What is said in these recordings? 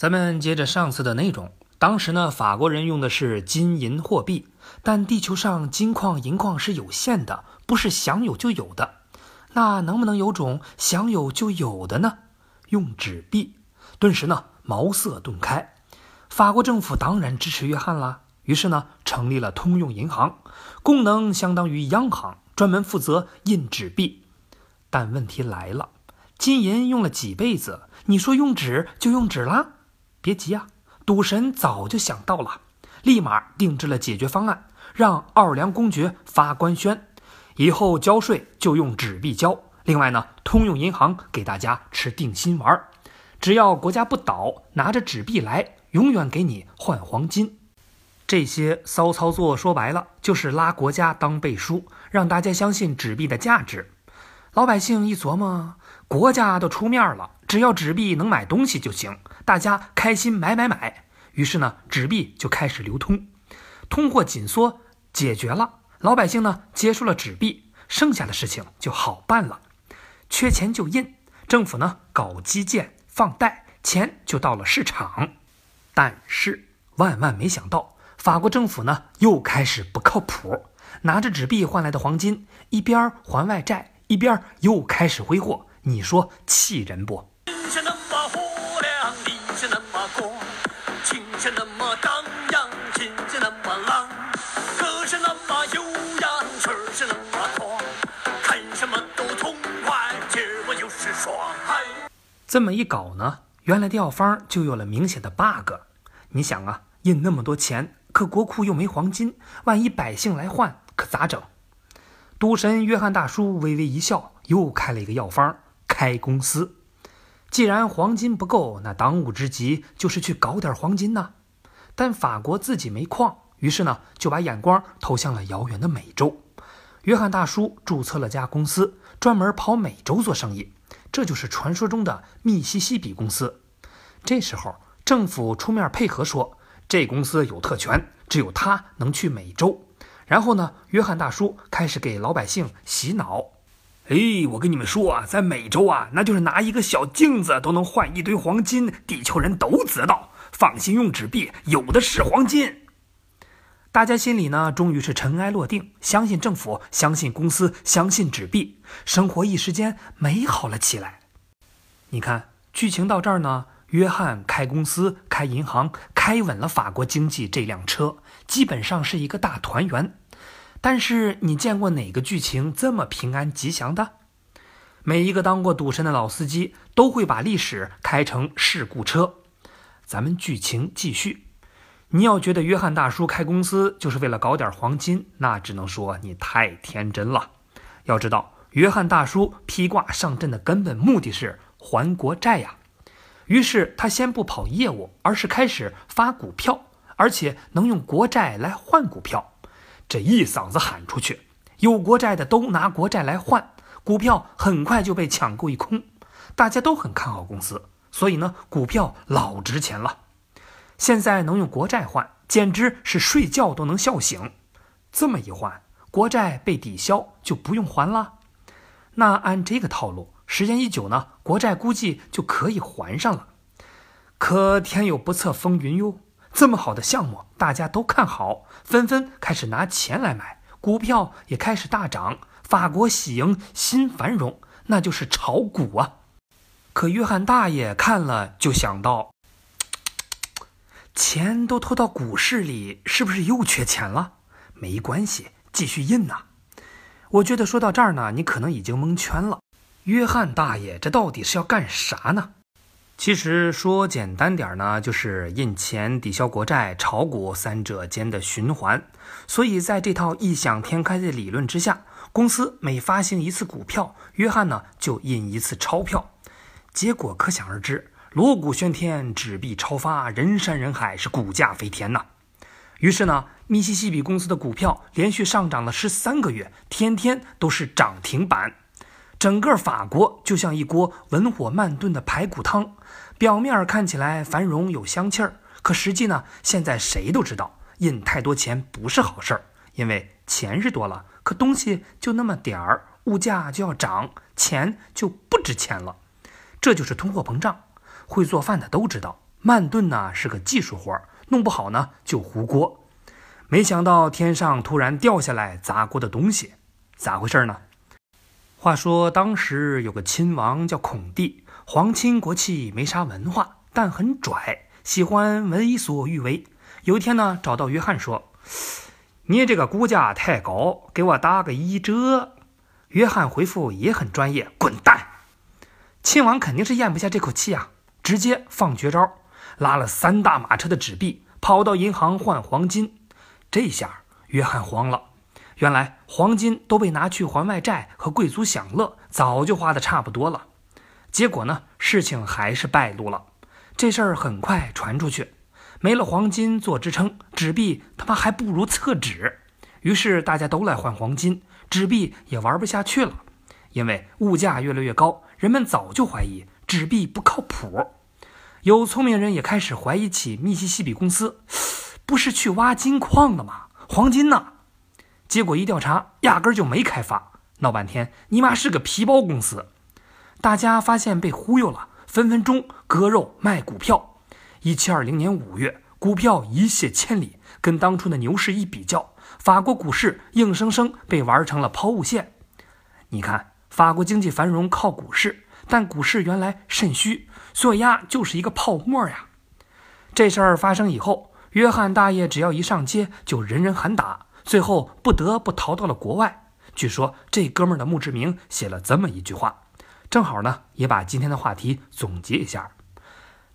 咱们接着上次的内容，当时呢，法国人用的是金银货币，但地球上金矿银矿是有限的，不是想有就有的。那能不能有种想有就有的呢？用纸币。顿时呢，茅塞顿开。法国政府当然支持约翰啦，于是呢，成立了通用银行，功能相当于央行，专门负责印纸币。但问题来了，金银用了几辈子，你说用纸就用纸啦？别急啊，赌神早就想到了，立马定制了解决方案，让奥尔良公爵发官宣，以后交税就用纸币交。另外呢，通用银行给大家吃定心丸，只要国家不倒，拿着纸币来，永远给你换黄金。这些骚操作说白了就是拉国家当背书，让大家相信纸币的价值。老百姓一琢磨，国家都出面了，只要纸币能买东西就行。大家开心买买买，于是呢，纸币就开始流通，通货紧缩解决了，老百姓呢接受了纸币，剩下的事情就好办了，缺钱就印，政府呢搞基建放贷，钱就到了市场。但是万万没想到，法国政府呢又开始不靠谱，拿着纸币换来的黄金，一边还外债，一边又开始挥霍，你说气人不？声那么荡漾，琴键那么浪，歌声那么悠扬，曲线那么狂，看什么都痛快，结果就是爽这么一搞呢，原来的药方就有了明显的 bug。你想啊，印那么多钱，可国库又没黄金，万一百姓来换，可咋整？赌神约翰大叔微微一笑，又开了一个药方：开公司。既然黄金不够，那当务之急就是去搞点黄金呐。但法国自己没矿，于是呢，就把眼光投向了遥远的美洲。约翰大叔注册了家公司，专门跑美洲做生意。这就是传说中的密西西比公司。这时候，政府出面配合说，这公司有特权，只有他能去美洲。然后呢，约翰大叔开始给老百姓洗脑。哎，我跟你们说啊，在美洲啊，那就是拿一个小镜子都能换一堆黄金，地球人都知道。放心用纸币，有的是黄金。大家心里呢，终于是尘埃落定，相信政府，相信公司，相信纸币，生活一时间美好了起来。你看，剧情到这儿呢，约翰开公司、开银行，开稳了法国经济这辆车，基本上是一个大团圆。但是，你见过哪个剧情这么平安吉祥的？每一个当过赌神的老司机都会把历史开成事故车。咱们剧情继续。你要觉得约翰大叔开公司就是为了搞点黄金，那只能说你太天真了。要知道，约翰大叔披挂上阵的根本目的是还国债呀。于是他先不跑业务，而是开始发股票，而且能用国债来换股票。这一嗓子喊出去，有国债的都拿国债来换股票，很快就被抢购一空。大家都很看好公司，所以呢，股票老值钱了。现在能用国债换，简直是睡觉都能笑醒。这么一换，国债被抵消就不用还了。那按这个套路，时间一久呢，国债估计就可以还上了。可天有不测风云哟，这么好的项目，大家都看好，纷纷开始拿钱来买，股票也开始大涨。法国喜迎新繁荣，那就是炒股啊。可约翰大爷看了就想到。钱都投到股市里，是不是又缺钱了？没关系，继续印呐。我觉得说到这儿呢，你可能已经蒙圈了。约翰大爷这到底是要干啥呢？其实说简单点呢，就是印钱抵消国债、炒股三者间的循环。所以在这套异想天开的理论之下，公司每发行一次股票，约翰呢就印一次钞票。结果可想而知。锣鼓喧天，纸币超发，人山人海，是股价飞天呐。于是呢，密西西比公司的股票连续上涨了十三个月，天天都是涨停板。整个法国就像一锅文火慢炖的排骨汤，表面看起来繁荣有香气儿，可实际呢，现在谁都知道，印太多钱不是好事儿，因为钱是多了，可东西就那么点儿，物价就要涨，钱就不值钱了，这就是通货膨胀。会做饭的都知道，慢炖呢是个技术活儿弄不好呢就糊锅。没想到天上突然掉下来砸锅的东西，咋回事呢？话说当时有个亲王叫孔帝，皇亲国戚，没啥文化，但很拽，喜欢为所欲为。有一天呢，找到约翰说：“你这个估价太高，给我打个一折。”约翰回复也很专业：“滚蛋！”亲王肯定是咽不下这口气啊，直接放绝招，拉了三大马车的纸币，跑到银行换黄金。这下约翰慌了，原来黄金都被拿去还外债和贵族享乐，早就花的差不多了。结果呢，事情还是败露了。这事儿很快传出去，没了黄金做支撑，纸币他妈还不如厕纸。于是大家都来换黄金，纸币也玩不下去了，因为物价越来越高，人们早就怀疑纸币不靠谱。有聪明人也开始怀疑起密西西比公司。不是去挖金矿的吗？黄金呢？结果一调查，压根儿就没开发。闹半天，尼玛是个皮包公司。大家发现被忽悠了，分分钟割肉卖股票。一七二零年五月，股票一泻千里，跟当初的牛市一比较，法国股市硬生生被玩成了抛物线。你看，法国经济繁荣靠股市，但股市原来肾虚，所以呀，就是一个泡沫呀。这事儿发生以后。约翰大爷只要一上街，就人人喊打，最后不得不逃到了国外。据说这哥们儿的墓志铭写了这么一句话，正好呢，也把今天的话题总结一下。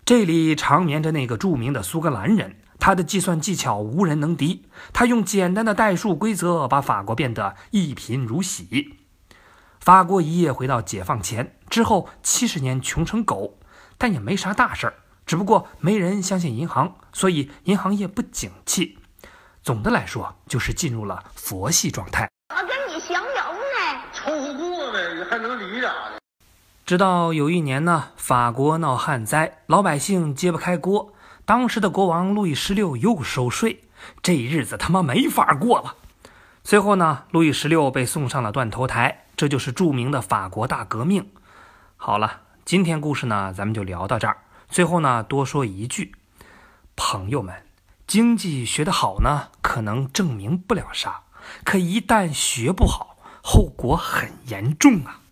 这里长眠着那个著名的苏格兰人，他的计算技巧无人能敌，他用简单的代数规则把法国变得一贫如洗。法国一夜回到解放前之后七十年穷成狗，但也没啥大事儿。只不过没人相信银行，所以银行业不景气。总的来说，就是进入了佛系状态。我跟你相聊呢，抽过呗，还能离咋的？直到有一年呢，法国闹旱灾，老百姓揭不开锅。当时的国王路易十六又收税，这日子他妈没法过了。最后呢，路易十六被送上了断头台，这就是著名的法国大革命。好了，今天故事呢，咱们就聊到这儿。最后呢，多说一句，朋友们，经济学的好呢，可能证明不了啥，可一旦学不好，后果很严重啊。